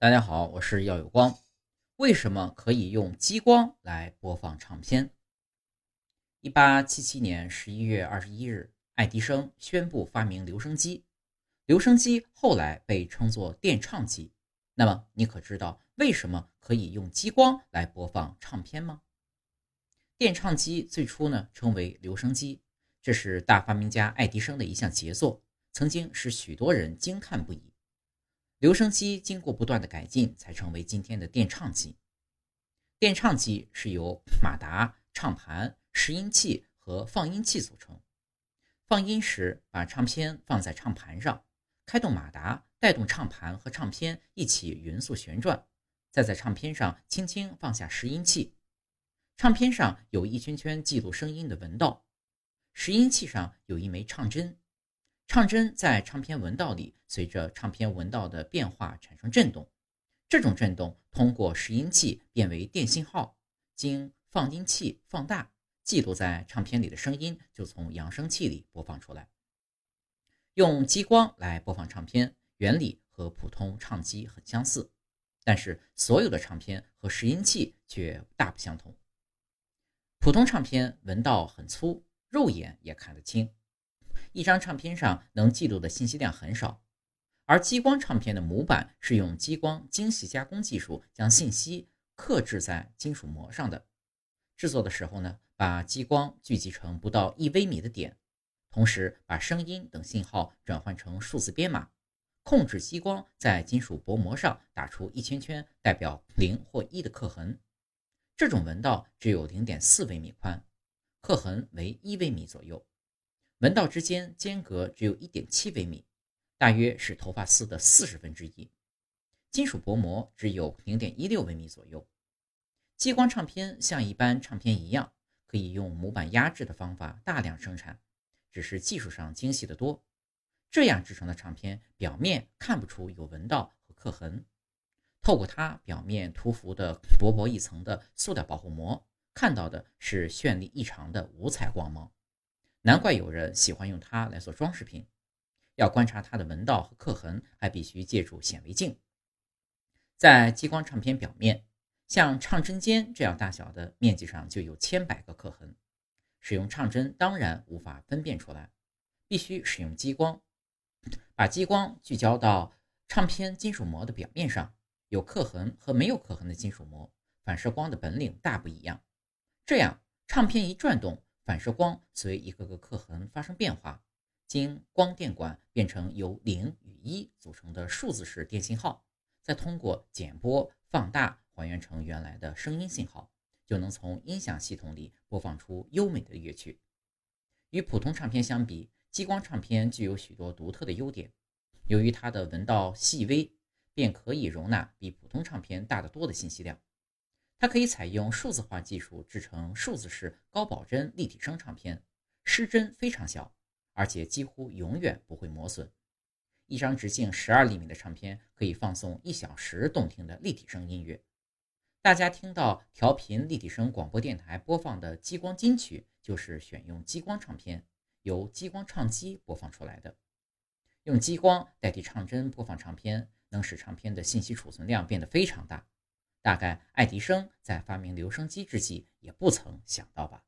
大家好，我是耀有光。为什么可以用激光来播放唱片？一八七七年十一月二十一日，爱迪生宣布发明留声机。留声机后来被称作电唱机。那么，你可知道为什么可以用激光来播放唱片吗？电唱机最初呢称为留声机，这是大发明家爱迪生的一项杰作，曾经使许多人惊叹不已。留声机经过不断的改进，才成为今天的电唱机。电唱机是由马达、唱盘、拾音器和放音器组成。放音时，把唱片放在唱盘上，开动马达，带动唱盘和唱片一起匀速旋转，再在唱片上轻轻放下拾音器。唱片上有一圈圈记录声音的文道，拾音器上有一枚唱针。唱针在唱片文道里，随着唱片文道的变化产生振动，这种振动通过拾音器变为电信号，经放音器放大，记录在唱片里的声音就从扬声器里播放出来。用激光来播放唱片，原理和普通唱机很相似，但是所有的唱片和拾音器却大不相同。普通唱片文道很粗，肉眼也看得清。一张唱片上能记录的信息量很少，而激光唱片的模板是用激光精细加工技术将信息刻制在金属膜上的。制作的时候呢，把激光聚集成不到一微米的点，同时把声音等信号转换成数字编码，控制激光在金属薄膜上打出一圈圈代表零或一的刻痕。这种纹道只有零点四微米宽，刻痕为一微米左右。纹道之间间隔只有一点七微米，大约是头发丝的四十分之一。金属薄膜只有零点一六微米左右。激光唱片像一般唱片一样，可以用模板压制的方法大量生产，只是技术上精细得多。这样制成的唱片表面看不出有纹道和刻痕，透过它表面涂覆的薄薄一层的塑料保护膜，看到的是绚丽异常的五彩光芒。难怪有人喜欢用它来做装饰品。要观察它的纹道和刻痕，还必须借助显微镜。在激光唱片表面，像唱针尖这样大小的面积上就有千百个刻痕。使用唱针当然无法分辨出来，必须使用激光。把激光聚焦到唱片金属膜的表面上，有刻痕和没有刻痕的金属膜反射光的本领大不一样。这样，唱片一转动。反射光随一个个刻痕发生变化，经光电管变成由零与一组成的数字式电信号，再通过减波放大还原成原来的声音信号，就能从音响系统里播放出优美的乐曲。与普通唱片相比，激光唱片具有许多独特的优点。由于它的纹道细微，便可以容纳比普通唱片大得多的信息量。它可以采用数字化技术制成数字式高保真立体声唱片，失真非常小，而且几乎永远不会磨损。一张直径十二厘米的唱片可以放送一小时动听的立体声音乐。大家听到调频立体声广播电台播放的激光金曲，就是选用激光唱片，由激光唱机播放出来的。用激光代替唱针播放唱片，能使唱片的信息储存量变得非常大。大概爱迪生在发明留声机之际也不曾想到吧。